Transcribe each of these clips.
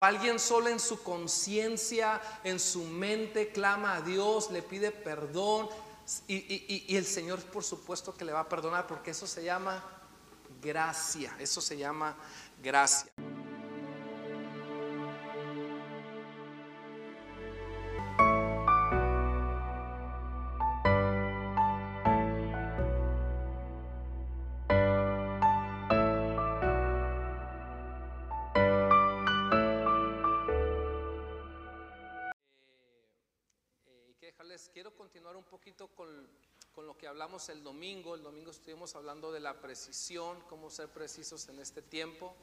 Alguien solo en su conciencia, en su mente, clama a Dios, le pide perdón. Y, el Señor, por supuesto, que le va a perdonar, porque eso se llama gracia. Eso se llama gracia. Que hablamos el domingo. El domingo estuvimos hablando de la precisión, cómo ser precisos en este tiempo.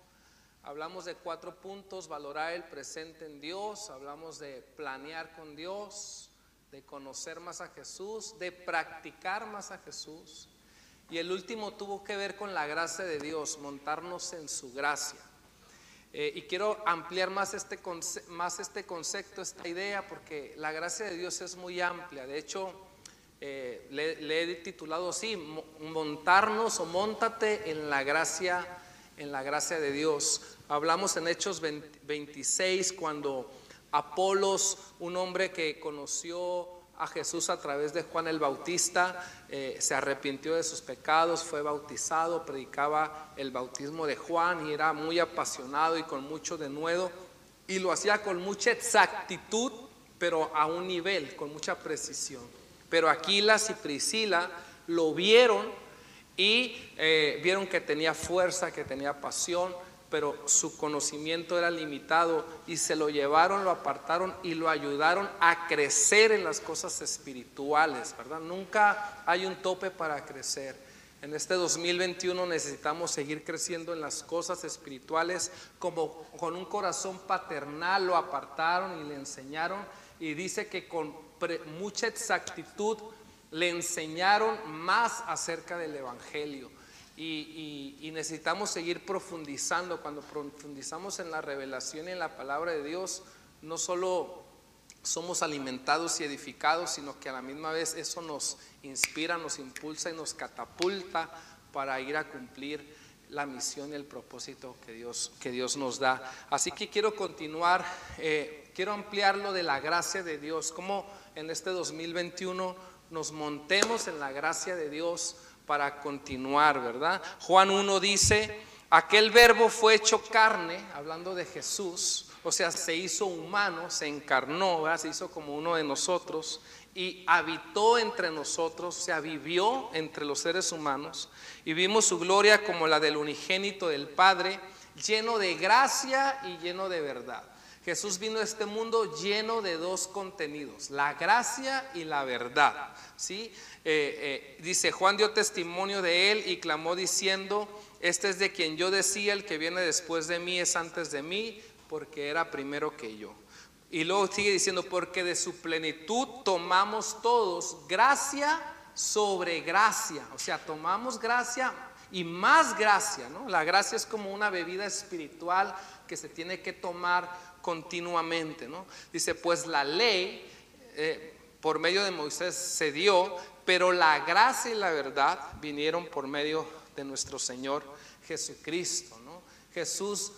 Hablamos de cuatro puntos, valorar el presente en Dios, hablamos de planear con Dios, de conocer más a Jesús, de practicar más a Jesús. Y el último tuvo que ver con la gracia de Dios, montarnos en su gracia. Eh, y quiero ampliar más este, más este concepto, esta idea, porque la gracia de Dios es muy amplia. De hecho, eh, le, he titulado así, montarnos o montate en la gracia, en la gracia de Dios. Hablamos en Hechos 26 cuando Apolos, un hombre que conoció a Jesús a través de Juan el Bautista, eh, se arrepintió de sus pecados, fue bautizado, predicaba el bautismo de Juan y era muy apasionado y con mucho denuedo y lo hacía con mucha exactitud, pero a un nivel, con mucha precisión. Pero Aquilas y Priscila lo vieron y eh, vieron que tenía fuerza, que tenía pasión, pero su conocimiento era limitado y se lo llevaron, lo apartaron y lo ayudaron a crecer en las cosas espirituales, ¿verdad? Nunca hay un tope para crecer. En este 2021 necesitamos seguir creciendo en las cosas espirituales, como con un corazón paternal lo apartaron y le enseñaron y dice que con mucha exactitud le enseñaron más acerca del Evangelio. Y, necesitamos seguir profundizando. Cuando profundizamos en la revelación y en la palabra de Dios, no solo somos alimentados y edificados, sino que a la misma vez eso nos inspira, nos impulsa y nos catapulta para ir a cumplir la misión y el propósito que Dios, que Dios nos da. Así que quiero continuar, eh, quiero ampliar lo de la gracia de Dios, como en este 2021 nos montemos en la gracia de Dios para continuar, ¿verdad? Juan 1 dice, aquel verbo fue hecho carne, hablando de Jesús, o sea, se hizo humano, se encarnó, se hizo como uno de nosotros y habitó entre nosotros, o sea, vivió entre los seres humanos y vimos su gloria como la del unigénito del Padre, lleno de gracia y lleno de verdad. Jesús vino a este mundo lleno de dos contenidos, la gracia y la verdad. ¿sí? Eh, eh, dice, Juan dio testimonio de él y clamó diciendo, este es de quien yo decía, el que viene después de mí es antes de mí, porque era primero que yo. Y luego sigue diciendo, porque de su plenitud tomamos todos gracia sobre gracia. O sea, tomamos gracia y más gracia, ¿no? La gracia es como una bebida espiritual que se tiene que tomar continuamente, ¿no? Dice, pues la ley eh, por medio de Moisés se dio, pero la gracia y la verdad vinieron por medio de nuestro Señor Jesucristo. ¿no? Jesús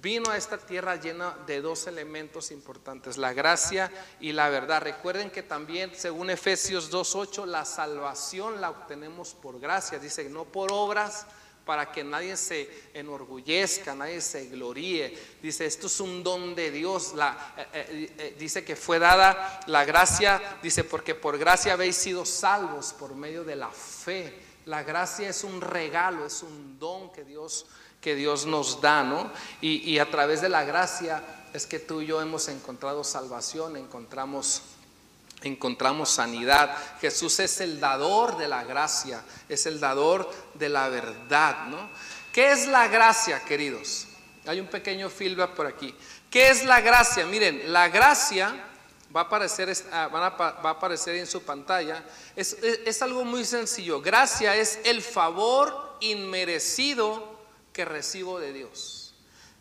vino a esta tierra llena de dos elementos importantes, la gracia y la verdad. Recuerden que también, según Efesios 2.8, la salvación la obtenemos por gracia. Dice, no por obras para que nadie se enorgullezca, nadie se gloríe. Dice, esto es un don de Dios. Eh, eh, eh, dice que fue dada la gracia, dice, porque por gracia habéis sido salvos por medio de la fe. La gracia es un regalo, es un don que Dios, que Dios nos da, ¿no? Y, y a través de la gracia es que tú y yo hemos encontrado salvación, encontramos encontramos sanidad. Jesús es el dador de la gracia, es el dador de la verdad, ¿no? ¿Qué es la gracia, queridos? Hay un pequeño feedback por aquí. ¿Qué es la gracia? Miren, la gracia va a aparecer, ah, va a aparecer en su pantalla. Es, es algo muy sencillo. Gracia es el favor inmerecido que recibo de Dios.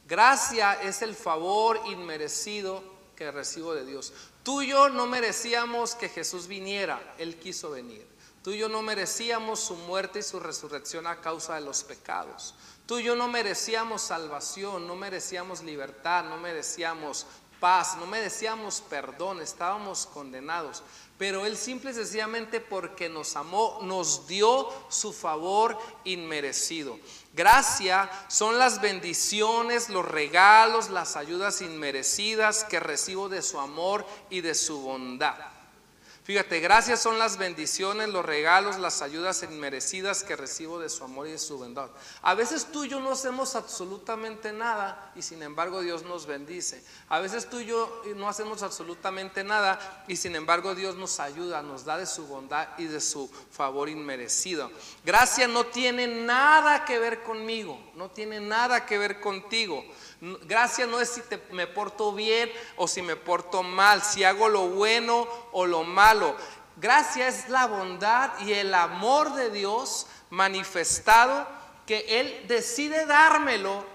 Gracia es el favor inmerecido que recibo de Dios. Tú y yo no merecíamos que Jesús viniera, Él quiso venir. Tú y yo no merecíamos su muerte y su resurrección a causa de los pecados. Tú y yo no merecíamos salvación, no merecíamos libertad, no merecíamos paz, no merecíamos perdón, estábamos condenados. Pero Él simple y sencillamente porque nos amó, nos dio su favor inmerecido. Gracia son las bendiciones, los regalos, las ayudas inmerecidas que recibo de su amor y de su bondad. Fíjate, gracias son las bendiciones, los regalos, las ayudas inmerecidas que recibo de su amor y de su bondad. A veces tú y yo no hacemos absolutamente nada y sin embargo Dios nos bendice. A veces tú y yo no hacemos absolutamente nada y sin embargo Dios nos ayuda, nos da de su bondad y de su favor inmerecido. Gracia no tiene nada que ver conmigo, no tiene nada que ver contigo. Gracia no es si me porto bien o si me porto mal, si hago lo bueno o lo malo. Gracia es la bondad y el amor de Dios manifestado que Él decide dármelo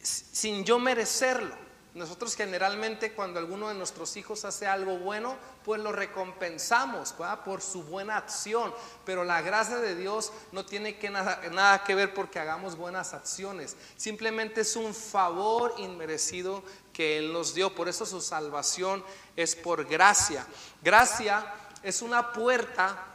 sin yo merecerlo. Nosotros generalmente cuando alguno de nuestros hijos hace algo bueno, pues lo recompensamos por su buena acción. Pero la gracia de Dios no tiene que nada, nada que ver porque hagamos buenas acciones. Simplemente es un favor inmerecido que Él nos dio. Por eso su salvación es por gracia. Gracia es una puerta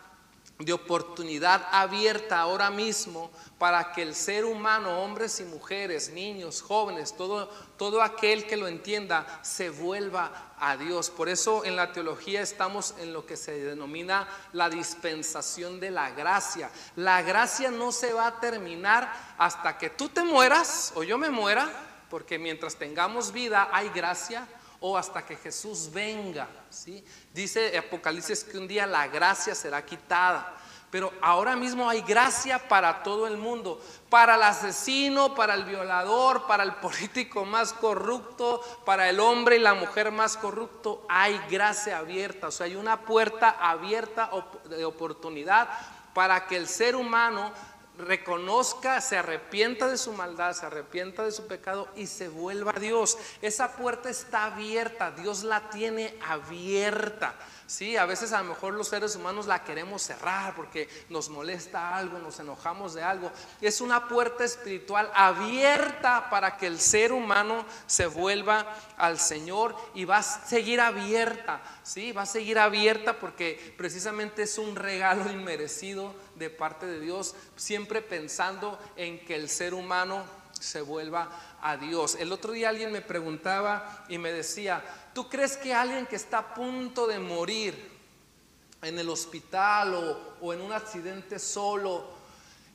de oportunidad abierta ahora mismo para que el ser humano, hombres y mujeres, niños, jóvenes, todo, todo aquel que lo entienda, se vuelva a Dios. Por eso en la teología estamos en lo que se denomina la dispensación de la gracia. La gracia no se va a terminar hasta que tú te mueras o yo me muera, porque mientras tengamos vida hay gracia o hasta que Jesús venga. ¿sí? Dice Apocalipsis que un día la gracia será quitada. Pero ahora mismo hay gracia para todo el mundo, para el asesino, para el violador, para el político más corrupto, para el hombre y la mujer más corrupto, hay gracia abierta, o sea, hay una puerta abierta de oportunidad para que el ser humano reconozca, se arrepienta de su maldad, se arrepienta de su pecado y se vuelva a Dios. Esa puerta está abierta, Dios la tiene abierta. Sí, a veces a lo mejor los seres humanos la queremos cerrar porque nos molesta algo, nos enojamos de algo. Es una puerta espiritual abierta para que el ser humano se vuelva al Señor y va a seguir abierta. Sí, va a seguir abierta porque precisamente es un regalo inmerecido de parte de Dios, siempre pensando en que el ser humano se vuelva a Dios. El otro día alguien me preguntaba y me decía, ¿tú crees que alguien que está a punto de morir en el hospital o, en un accidente solo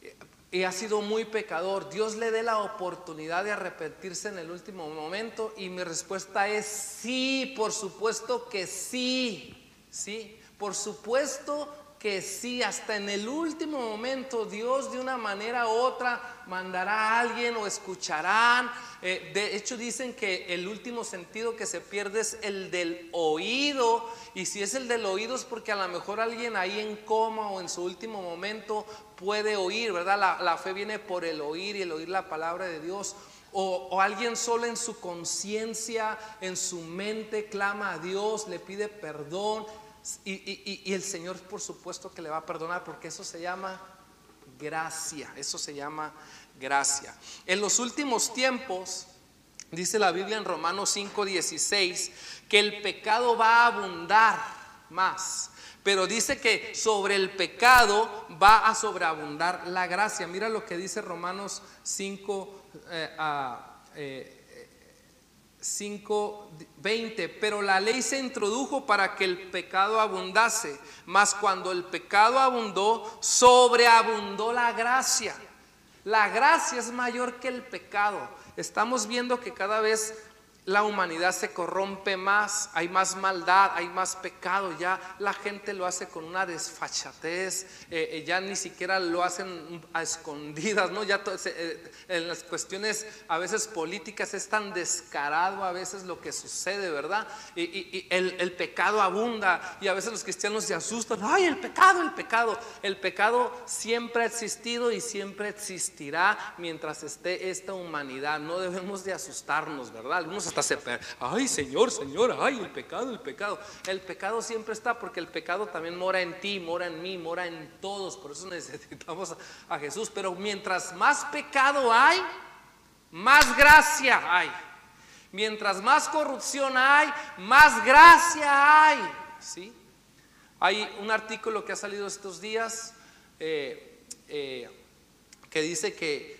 eh, y ha sido muy pecador, Dios le dé la oportunidad de arrepentirse en el último momento? Y mi respuesta es sí, por supuesto que sí, sí, por supuesto que sí, hasta en el último momento Dios de una manera u otra mandará a alguien o escucharán. Eh, de hecho dicen que el último sentido que se pierde es el del oído. Y si es el del oído es porque a lo mejor alguien ahí en coma o en su último momento puede oír, ¿verdad? La, la fe viene por el oír y el oír la palabra de Dios. O, o, alguien solo en su conciencia, en su mente, clama a Dios, le pide perdón y, el Señor por supuesto que le va a perdonar porque eso se llama gracia, eso se llama gracia. En los últimos tiempos, dice la Biblia en Romanos 5:16, que el pecado va a abundar más. Pero dice que sobre el pecado va a sobreabundar la gracia. Mira lo que dice Romanos 5, eh, eh, 5:20, pero la ley se introdujo para que el pecado abundase, mas cuando el pecado abundó, sobreabundó la gracia. La gracia es mayor que el pecado. Estamos viendo que cada vez la humanidad se corrompe más, hay más maldad, hay más pecado, ya la gente lo hace con una desfachatez, eh, eh, ya ni siquiera lo hacen a escondidas, ¿no? Ya eh, en las cuestiones a veces políticas es tan descarado a veces lo que sucede, ¿verdad? Y, el, pecado abunda y a veces los cristianos se asustan, ay, el pecado, el pecado, el pecado siempre ha existido y siempre existirá mientras esté esta humanidad, no debemos de asustarnos, ¿verdad? Hasta se... Ay, Señor, Señor, ay, el pecado, el pecado. El pecado siempre está porque el pecado también mora en ti, mora en mí, mora en todos. Por eso necesitamos a Jesús. Pero mientras más pecado hay, más gracia hay. Mientras más corrupción hay, más gracia hay. ¿Sí? Hay un artículo que ha salido estos días eh, eh, que dice que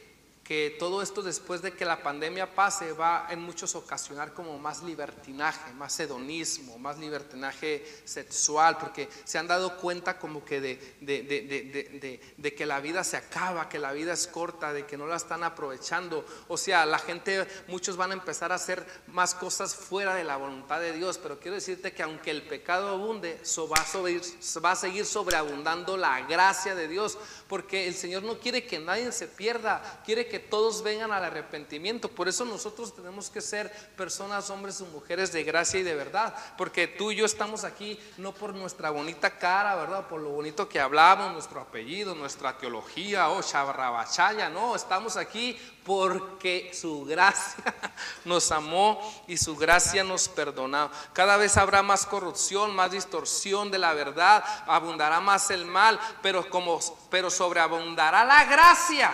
que todo esto después de que la pandemia pase va en muchos ocasionar como más libertinaje, más hedonismo, más libertinaje sexual, porque se han dado cuenta como que de, de, que la vida se acaba, que la vida es corta, de que no la están aprovechando. O sea, la gente, muchos van a empezar a hacer más cosas fuera de la voluntad de Dios, pero quiero decirte que aunque el pecado abunde, va, a va a seguir sobreabundando la gracia de Dios, porque el Señor no quiere que nadie se pierda, quiere que todos vengan al arrepentimiento. Por eso nosotros tenemos que ser personas, hombres y mujeres de gracia y de verdad. Porque tú y yo estamos aquí no por nuestra bonita cara, ¿verdad? Por lo bonito que hablamos, nuestro apellido, nuestra teología, o oh, chabarrabachaya. No, estamos aquí porque su gracia nos amó y su gracia nos perdonó. Cada vez habrá más corrupción, más distorsión de la verdad, abundará más el mal, pero como pero sobreabundará la gracia.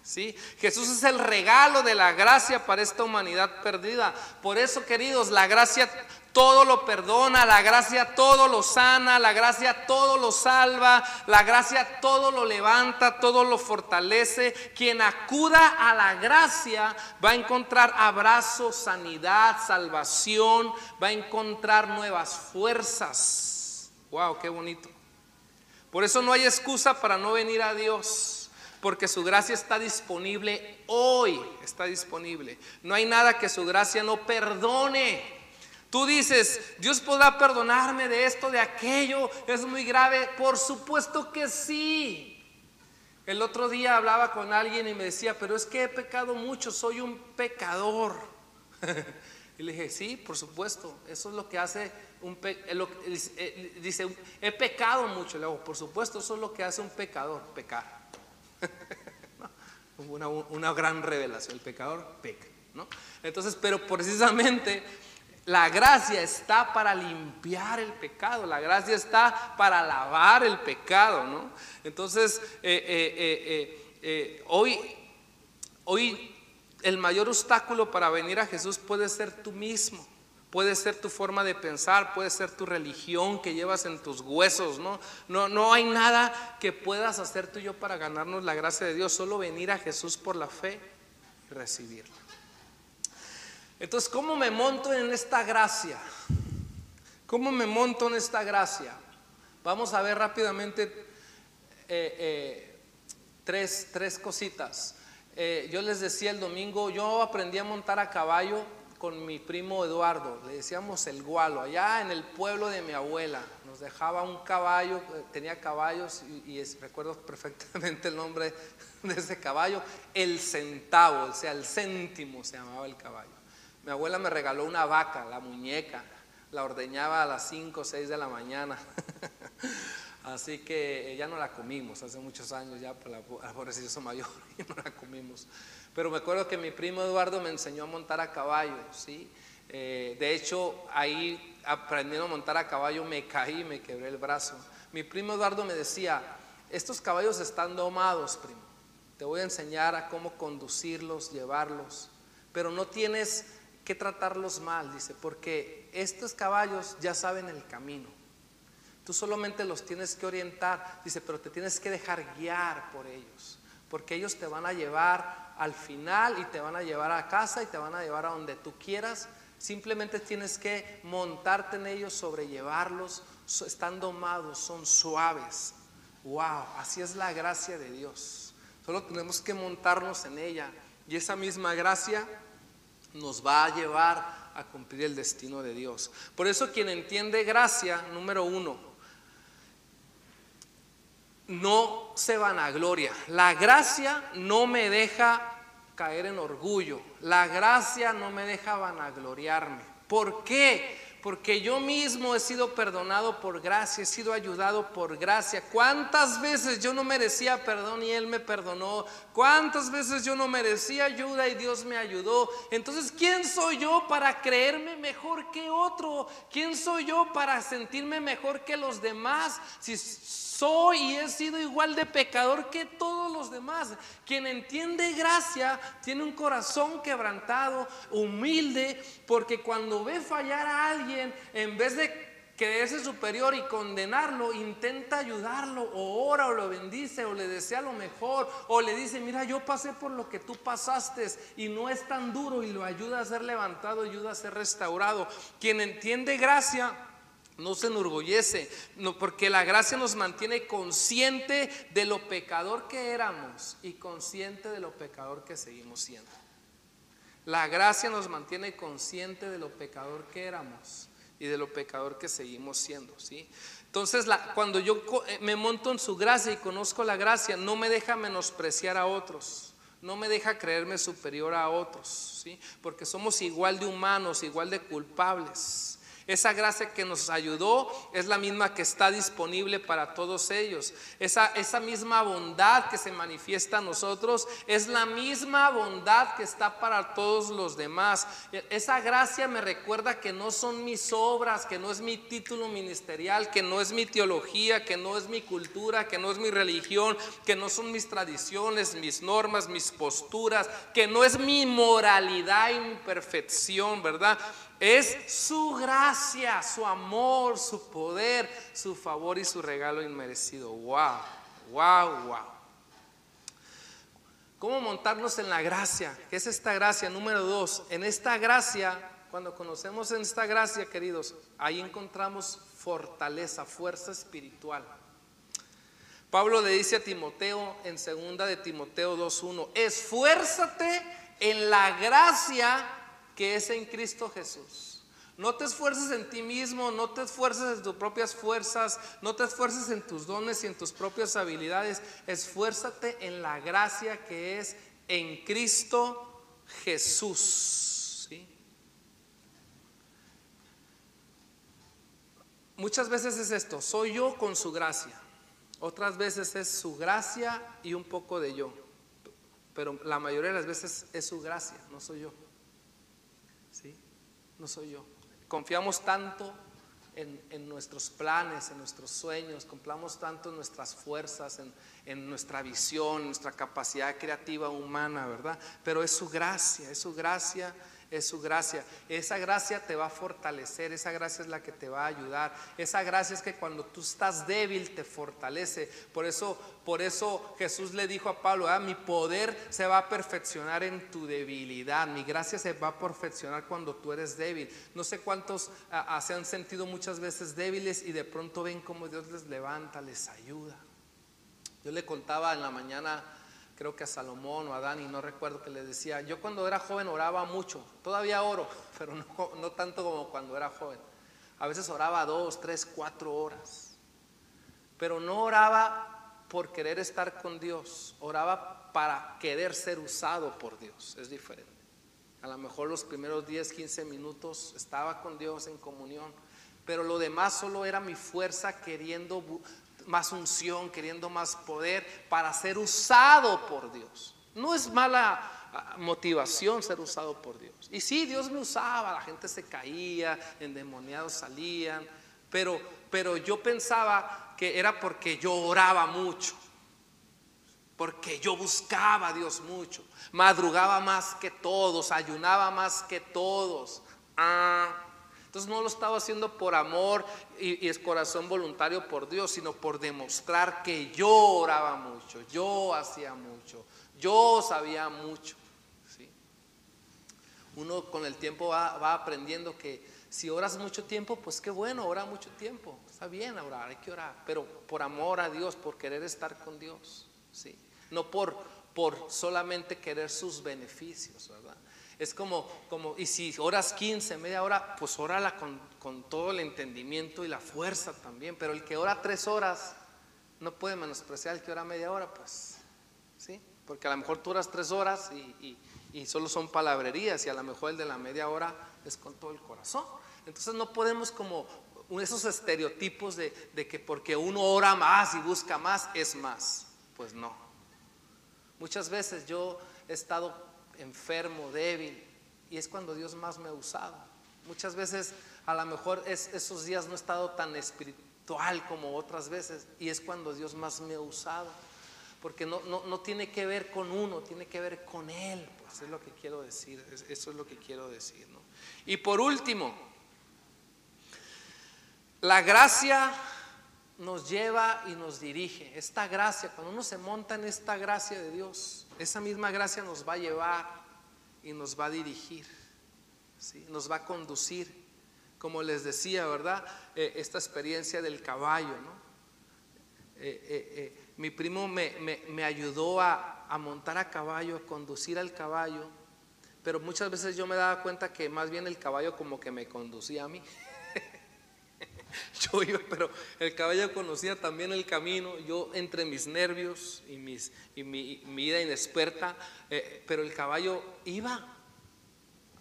¿Sí? Jesús es el regalo de la gracia para esta humanidad perdida. Por eso, queridos, la gracia todo lo perdona, la gracia todo lo sana, la gracia todo lo salva, la gracia todo lo levanta, todo lo fortalece. Quien acuda a la gracia va a encontrar abrazo, sanidad, salvación, va a encontrar nuevas fuerzas. Wow, qué bonito. Por eso no hay excusa para no venir a Dios. Porque su gracia está disponible hoy, está disponible. No hay nada que su gracia no perdone. Tú dices, Dios podrá perdonarme de esto, de aquello, es muy grave. Por supuesto que sí. El otro día hablaba con alguien y me decía, pero es que he pecado mucho, soy un pecador. y le dije, sí, por supuesto, eso es lo que hace un pecador. Dice, he pecado mucho. Le digo, por supuesto, eso es lo que hace un pecador, pecar. una, una, gran revelación, el pecador peca, ¿no? Entonces, pero precisamente la gracia está para limpiar el pecado, la gracia está para lavar el pecado, ¿no? Entonces, eh, eh, eh, hoy, hoy el mayor obstáculo para venir a Jesús puede ser tú mismo. Puede ser tu forma de pensar, puede ser tu religión que llevas en tus huesos, ¿no? No, no hay nada que puedas hacer tú y yo para ganarnos la gracia de Dios, solo venir a Jesús por la fe y recibirla. Entonces, ¿cómo me monto en esta gracia? ¿Cómo me monto en esta gracia? Vamos a ver rápidamente eh, eh, tres, tres, cositas. Eh, yo les decía el domingo, yo aprendí a montar a caballo con mi primo Eduardo, le decíamos el gualo, allá en el pueblo de mi abuela. Nos dejaba un caballo, eh, tenía caballos y, recuerdo perfectamente el nombre de ese caballo, el centavo, o sea, el céntimo se llamaba el caballo. Mi abuela me regaló una vaca, la muñeca, la ordeñaba a las 5 o 6 de la mañana. Así que ya no la comimos, hace muchos años ya, por la pobrecilla mayor, y no la comimos. Pero me acuerdo que mi primo Eduardo me enseñó a montar a caballo, ¿sí? Eh, de hecho, ahí aprendiendo a montar a caballo me caí, me quebré el brazo. Mi primo Eduardo me decía, estos caballos están domados, primo. Te voy a enseñar a cómo conducirlos, llevarlos. Pero no tienes que tratarlos mal, dice, porque estos caballos ya saben el camino. Tú solamente los tienes que orientar, dice, pero te tienes que dejar guiar por ellos, porque ellos te van a llevar al final y te van a llevar a casa y te van a llevar a donde tú quieras. Simplemente tienes que montarte en ellos, sobrellevarlos, están domados, son suaves. Wow, así es la gracia de Dios. Solo tenemos que montarnos en ella y esa misma gracia nos va a llevar a cumplir el destino de Dios. Por eso quien entiende gracia, número uno, no se vanagloria. La gracia no me deja caer en orgullo. La gracia no me deja vanagloriarme. ¿Por qué? Porque yo mismo he sido perdonado por gracia, he sido ayudado por gracia. ¿Cuántas veces yo no merecía perdón y Él me perdonó? ¿Cuántas veces yo no merecía ayuda y Dios me ayudó? Entonces, ¿quién soy yo para creerme mejor que otro? ¿Quién soy yo para sentirme mejor que los demás? Si soy y he sido igual de pecador que todos los demás. Quien entiende gracia tiene un corazón quebrantado, humilde, porque cuando ve fallar a alguien, en vez de creerse superior y condenarlo, intenta ayudarlo, o ora, o lo bendice, o le desea lo mejor, o le dice, mira, yo pasé por lo que tú pasaste y no es tan duro y lo ayuda a ser levantado, ayuda a ser restaurado. Quien entiende gracia no se enorgullece, no, porque la gracia nos mantiene consciente de lo pecador que éramos y consciente de lo pecador que seguimos siendo. La gracia nos mantiene consciente de lo pecador que éramos y de lo pecador que seguimos siendo, ¿sí? Entonces, cuando yo eh, me monto en su gracia y conozco la gracia, no me deja menospreciar a otros. No me deja creerme superior a otros, ¿sí? Porque somos igual de humanos, igual de culpables. Esa gracia que nos ayudó es la misma que está disponible para todos ellos. Esa, esa misma bondad que se manifiesta a nosotros es la misma bondad que está para todos los demás. Esa gracia me recuerda que no son mis obras, que no es mi título ministerial, que no es mi teología, que no es mi cultura, que no es mi religión, que no son mis tradiciones, mis normas, mis posturas, que no es mi moralidad y mi perfección, ¿verdad? Es su gracia, su amor, su poder, su favor y su regalo inmerecido. Wow, wow, wow. ¿Cómo montarnos en la gracia? ¿Qué es esta gracia? Número dos, en esta gracia, cuando conocemos en esta gracia, queridos, ahí encontramos fortaleza, fuerza espiritual. Pablo le dice a Timoteo en segunda de Timoteo 2.1, esfuérzate en la gracia que es en Cristo Jesús. No te esfuerces en ti mismo, no te esfuerces en tus propias fuerzas, no te esfuerces en tus dones y en tus propias habilidades. Esfuérzate en la gracia que es en Cristo Jesús. Muchas veces es esto, soy yo con su gracia. Otras veces es su gracia y un poco de yo. Pero la mayoría de las veces es su gracia, no soy yo no soy yo. Confiamos tanto en, nuestros planes, en nuestros sueños, confiamos tanto en nuestras fuerzas, en, en nuestra visión, en nuestra capacidad creativa humana, ¿verdad? Pero es su gracia, es su gracia es su gracia. Esa gracia te va a fortalecer, esa gracia es la que te va a ayudar. Esa gracia es que cuando tú estás débil te fortalece. Por eso, por eso Jesús le dijo a Pablo, ah, mi poder se va a perfeccionar en tu debilidad. Mi gracia se va a perfeccionar cuando tú eres débil. No sé cuántos ah, ah, se han sentido muchas veces débiles y de pronto ven cómo Dios les levanta, les ayuda. Yo le contaba en la mañana creo que a Salomón o a Dani, no recuerdo que le decía, yo cuando era joven oraba mucho, todavía oro, pero no, tanto como cuando era joven. A veces oraba dos, tres, cuatro horas, pero no oraba por querer estar con Dios, oraba para querer ser usado por Dios, es diferente. A lo mejor los primeros 10, 15 minutos estaba con Dios en comunión, pero lo demás solo era mi fuerza queriendo más unción, queriendo más poder para ser usado por Dios. No es mala ah, motivación ser usado por Dios. Y sí, Dios me usaba, la gente se caía, endemoniados salían, pero, pero yo pensaba que era porque yo oraba mucho, porque yo buscaba a Dios mucho, madrugaba más que todos, ayunaba más que todos. Ah, entonces no lo estaba haciendo por amor y, es corazón voluntario por Dios, sino por demostrar que yo oraba mucho, yo hacía mucho, yo sabía mucho. Uno con el tiempo va, aprendiendo que si oras mucho tiempo, pues qué bueno, ora mucho tiempo. Está bien orar, hay que orar, pero por amor a Dios, por querer estar con Dios. ¿sí? No por, por solamente querer sus beneficios. Es como, como, y si oras 15, media hora, pues órala con, con todo el entendimiento y la fuerza también. Pero el que ora tres horas no puede menospreciar el que ora media hora, pues, ¿sí? Porque a lo mejor tú oras tres horas y, y, y solo son palabrerías y a lo mejor el de la media hora es con todo el corazón. Entonces no podemos como esos estereotipos de, que porque uno ora más y busca más es más. Pues no. Muchas veces yo he estado enfermo, débil, y es cuando Dios más me ha usado. Muchas veces a lo mejor es, esos días no he estado tan espiritual como otras veces, y es cuando Dios más me ha usado. Porque no, no, tiene que ver con uno, tiene que ver con Él. Pues es lo que quiero decir, eso es lo que quiero decir. Y por último, la gracia nos lleva y nos dirige. Esta gracia, cuando uno se monta en esta gracia de Dios, esa misma gracia nos va a llevar y nos va a dirigir, ¿sí? nos va a conducir. Como les decía, ¿verdad? Eh, esta experiencia del caballo, ¿no? Eh, eh, mi primo me, ayudó a, a montar a caballo, a conducir al caballo, pero muchas veces yo me daba cuenta que más bien el caballo como que me conducía a mí. yo iba, pero el caballo conocía también el camino, yo entre mis nervios y, mis, y mi, mi ida inexperta, eh, pero el caballo iba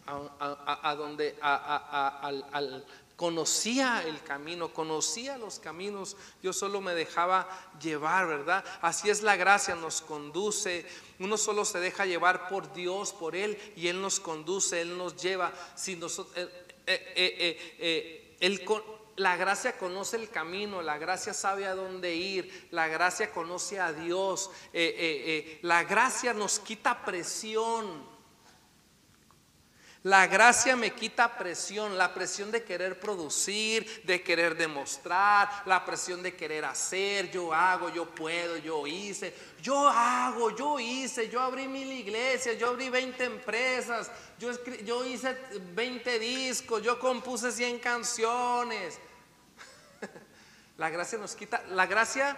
a, donde, al, conocía el camino, conocía los caminos, yo solo me dejaba llevar, ¿verdad? Así es la gracia, nos conduce, uno solo se deja llevar por Dios, por Él, y Él nos conduce, Él nos lleva. Si nosotros, eh, eh, él, la gracia conoce el camino, la gracia sabe a dónde ir, la gracia conoce a Dios, eh, eh, eh, la gracia nos quita presión. La gracia me quita presión, la presión de querer producir, de querer demostrar, la presión de querer hacer, yo hago, yo puedo, yo hice, yo hago, yo hice, yo abrí mil iglesias, yo abrí 20 empresas, yo, yo hice 20 discos, yo compuse 100 canciones. La gracia nos quita, la gracia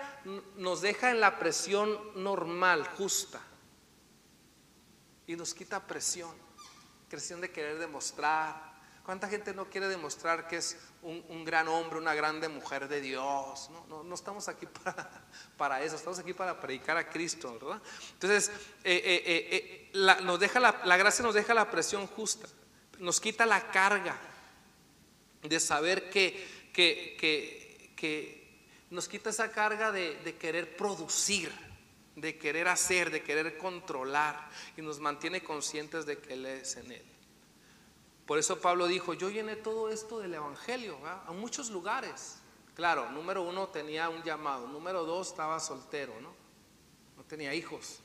nos deja en la presión normal, justa. Y nos quita presión, presión de querer demostrar. ¿Cuánta gente no quiere demostrar que es un, gran hombre, una grande mujer de Dios? No, no, estamos aquí para, eso, estamos aquí para predicar a Cristo, ¿verdad? Entonces, eh, eh, eh, la, nos deja la, la gracia nos deja la presión justa, nos quita la carga de saber que, que, que que nos quita esa carga de, querer producir, de querer hacer, de querer controlar y nos mantiene conscientes de que Él es en Él. Por eso Pablo dijo, yo llené todo esto del Evangelio a muchos lugares. Claro, número uno tenía un llamado, número dos estaba soltero, ¿no? No tenía hijos,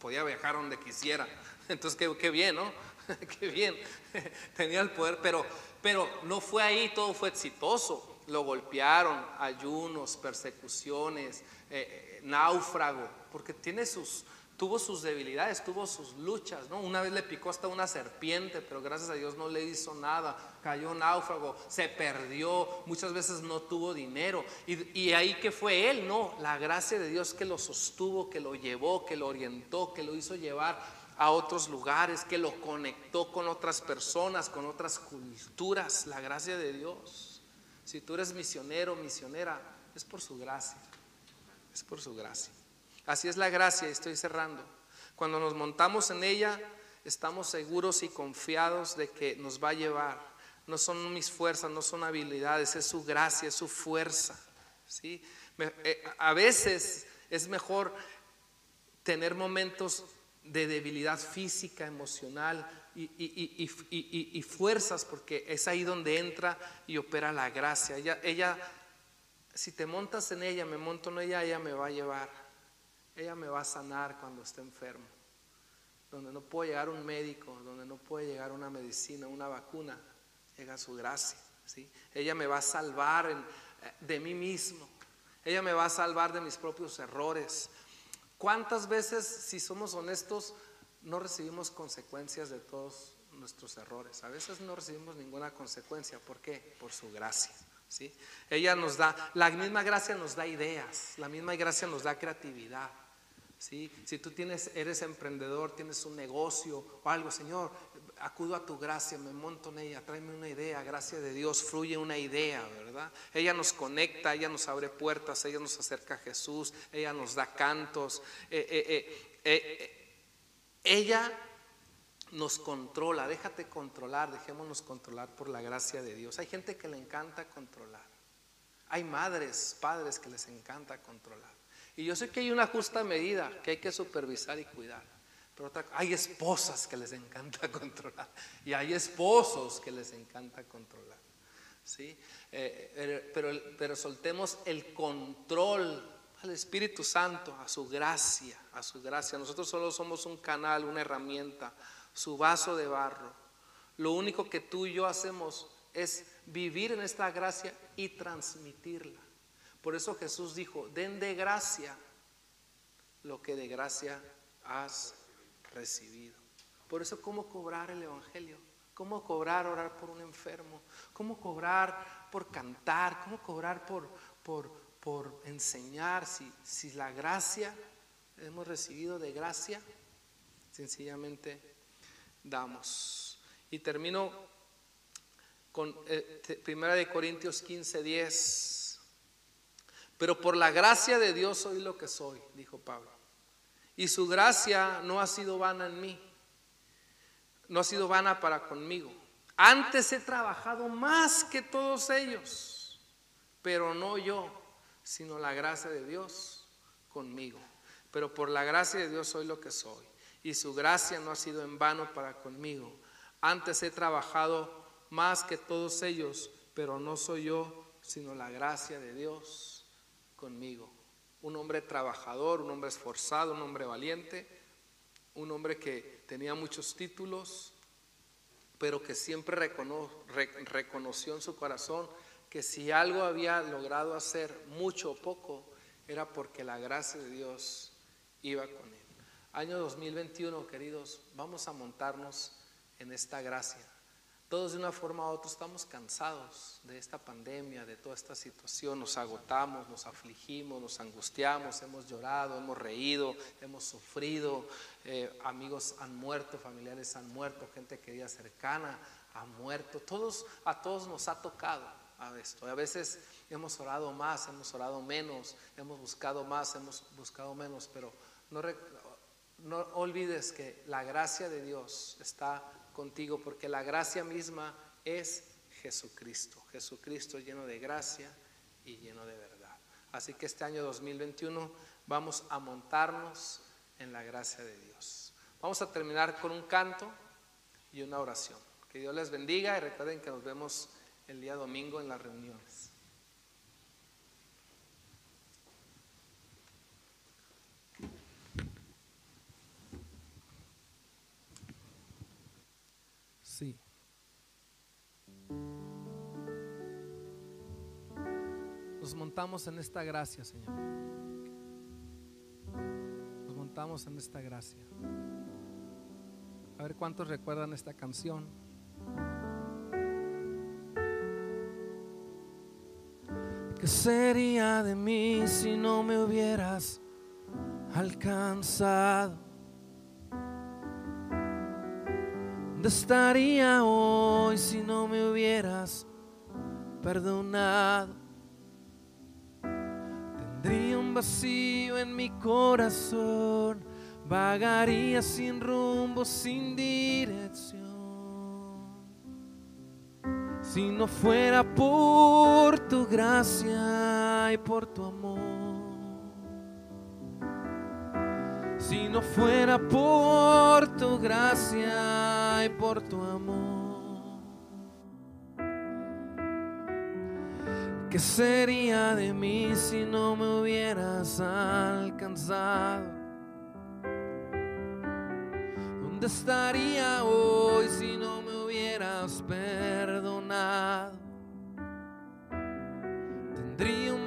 podía viajar donde quisiera. Entonces, qué, qué bien, ¿no? qué bien, tenía el poder, pero, pero no fue ahí, todo fue exitoso lo golpearon, ayunos, persecuciones, eh, eh, náufrago, porque tiene sus, tuvo sus debilidades, tuvo sus luchas, ¿no? Una vez le picó hasta una serpiente, pero gracias a Dios no le hizo nada, cayó náufrago, se perdió, muchas veces no tuvo dinero. Y, y ahí que fue él, no, la gracia de Dios que lo sostuvo, que lo llevó, que lo orientó, que lo hizo llevar a otros lugares, que lo conectó con otras personas, con otras culturas, la gracia de Dios. Si tú eres misionero, misionera, es por su gracia. Es por su gracia. Así es la gracia, estoy cerrando. Cuando nos montamos en ella, estamos seguros y confiados de que nos va a llevar. No son mis fuerzas, no son habilidades, es su gracia, es su fuerza. ¿sí? Eh, a veces es mejor tener momentos de debilidad física, emocional, y, fuerzas, porque es ahí donde entra y opera la gracia. Ella, ella, si te montas en ella, me monto en ella, ella me va a llevar. Ella me va a sanar cuando esté enfermo. Donde no puede llegar un médico, donde no puede llegar una medicina, una vacuna, llega su gracia. ¿sí? Ella me va a salvar de mí mismo. Ella me va a salvar de mis propios errores. ¿Cuántas veces, si somos honestos, no recibimos consecuencias de todos nuestros errores. A veces no recibimos ninguna consecuencia. ¿Por qué? Por su gracia. ¿sí? Ella nos da, la misma gracia nos da ideas, la misma gracia nos da creatividad. ¿sí? Si tú tienes, eres emprendedor, tienes un negocio o algo, Señor, acudo a tu gracia, me monto en ella, tráeme una idea, gracia de Dios, fluye una idea, ¿verdad? Ella nos conecta, ella nos abre puertas, ella nos acerca a Jesús, ella nos da cantos. Eh, eh, eh, ella nos controla. Déjate controlar, dejémonos controlar por la gracia de Dios. Hay gente que le encanta controlar. Hay madres, padres que les encanta controlar. Y yo sé que hay una justa medida que hay que supervisar y cuidar. Pero hay esposas que les encanta controlar. Y hay esposos que les encanta controlar. ¿sí? Eh, pero, pero soltemos el control al Espíritu Santo, a su gracia, a su gracia. Nosotros solo somos un canal, una herramienta, su vaso de barro. Lo único que tú y yo hacemos es vivir en esta gracia y transmitirla. Por eso Jesús dijo, den de gracia lo que de gracia has recibido. Por eso, ¿cómo cobrar el Evangelio? ¿Cómo cobrar orar por un enfermo? ¿Cómo cobrar por cantar? ¿Cómo cobrar por, por, por enseñar? Si, si la gracia hemos recibido de gracia, sencillamente damos. Y termino con eh, Primera de Corintios 15, 10. Pero por la gracia de Dios soy lo que soy, dijo Pablo. Y su gracia no ha sido vana en mí, no ha sido vana para conmigo. Antes he trabajado más que todos ellos, pero no yo, sino la gracia de Dios conmigo. Pero por la gracia de Dios soy lo que soy. Y su gracia no ha sido en vano para conmigo. Antes he trabajado más que todos ellos, pero no soy yo, sino la gracia de Dios conmigo. Un hombre trabajador, un hombre esforzado, un hombre valiente, un hombre que tenía muchos títulos, pero que siempre reconoció en su corazón que si algo había logrado hacer, mucho o poco, era porque la gracia de Dios iba con él. Año 2021, queridos, vamos a montarnos en esta gracia. Todos de una forma u otra estamos cansados de esta pandemia, de toda esta situación. Nos agotamos, nos afligimos, nos angustiamos, hemos llorado, hemos reído, hemos sufrido. Eh, amigos han muerto, familiares han muerto, gente querida cercana ha muerto. Todos, a todos nos ha tocado a esto. A veces hemos orado más, hemos orado menos, hemos buscado más, hemos buscado menos, pero no, olvides que la gracia de Dios está contigo, porque la gracia misma es Jesucristo. Jesucristo lleno de gracia y lleno de verdad. Así que este año 2021 vamos a montarnos en la gracia de Dios. Vamos a terminar con un canto y una oración. Que Dios les bendiga y recuerden que nos vemos el día domingo en las reuniones. Sí. Nos montamos en esta gracia, Señor. Nos montamos en esta gracia. A ver cuántos recuerdan esta canción. ¿Qué sería de mí si no me hubieras alcanzado? estaría hoy si no me hubieras perdonado? Tendría un vacío en mi corazón, vagaría sin rumbo, sin dirección. Si no fuera por tu gracia y por tu amor si no fuera por tu gracia y por tu amor. ¿Qué sería de mí si no me hubieras alcanzado? ¿Dónde estaría hoy si no me hubieras perdonado?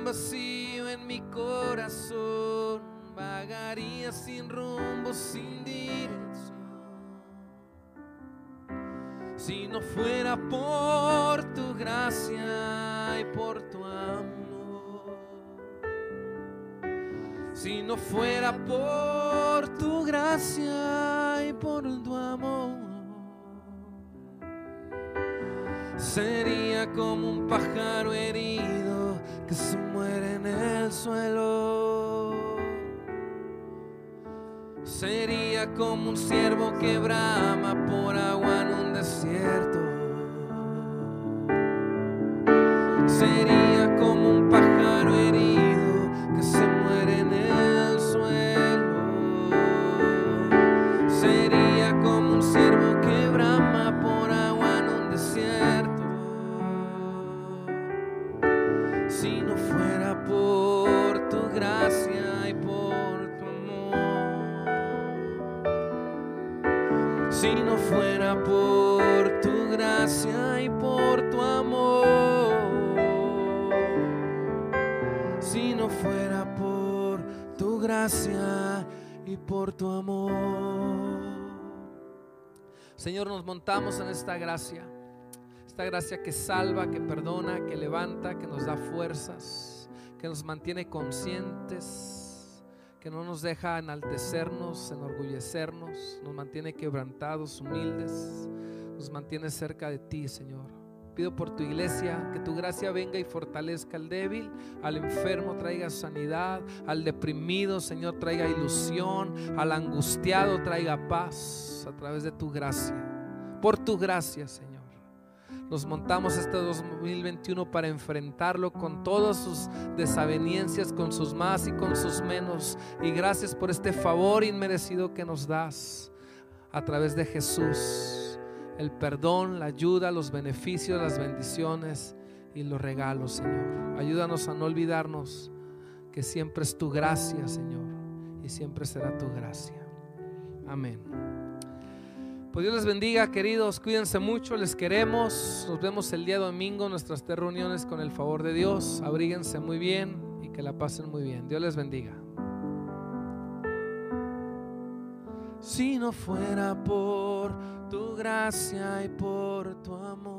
Vacío en mi corazón vagaría sin rumbo, sin dirección. Si no fuera por tu gracia y por tu amor. Si no fuera por tu gracia y por tu amor. Sería como un pájaro herido que se muere en el suelo Sería como un siervo que brama por agua en un desierto. Tu amor. Señor, nos montamos en esta gracia. Esta gracia que salva, que perdona, que levanta, que nos da fuerzas, que nos mantiene conscientes, que no nos deja enaltecernos, enorgullecernos, nos mantiene quebrantados, humildes, nos mantiene cerca de ti, Señor. Pido por tu iglesia que tu gracia venga y fortalezca al débil, al enfermo traiga sanidad, al deprimido, Señor, traiga ilusión, al angustiado traiga paz a través de tu gracia. Por tu gracia, Señor. Nos montamos este 2021 para enfrentarlo con todas sus desavenencias, con sus más y con sus menos. Y gracias por este favor inmerecido que nos das a través de Jesús. El perdón, la ayuda, los beneficios, las bendiciones y los regalos, Señor. Ayúdanos a no olvidarnos que siempre es tu gracia, Señor. Y siempre será tu gracia. Amén. Pues Dios les bendiga, queridos. Cuídense mucho, les queremos. Nos vemos el día domingo nuestras tres reuniones con el favor de Dios. Abríguense muy bien y que la pasen muy bien. Dios les bendiga. Si no fuera por tu gracia y por tu amor.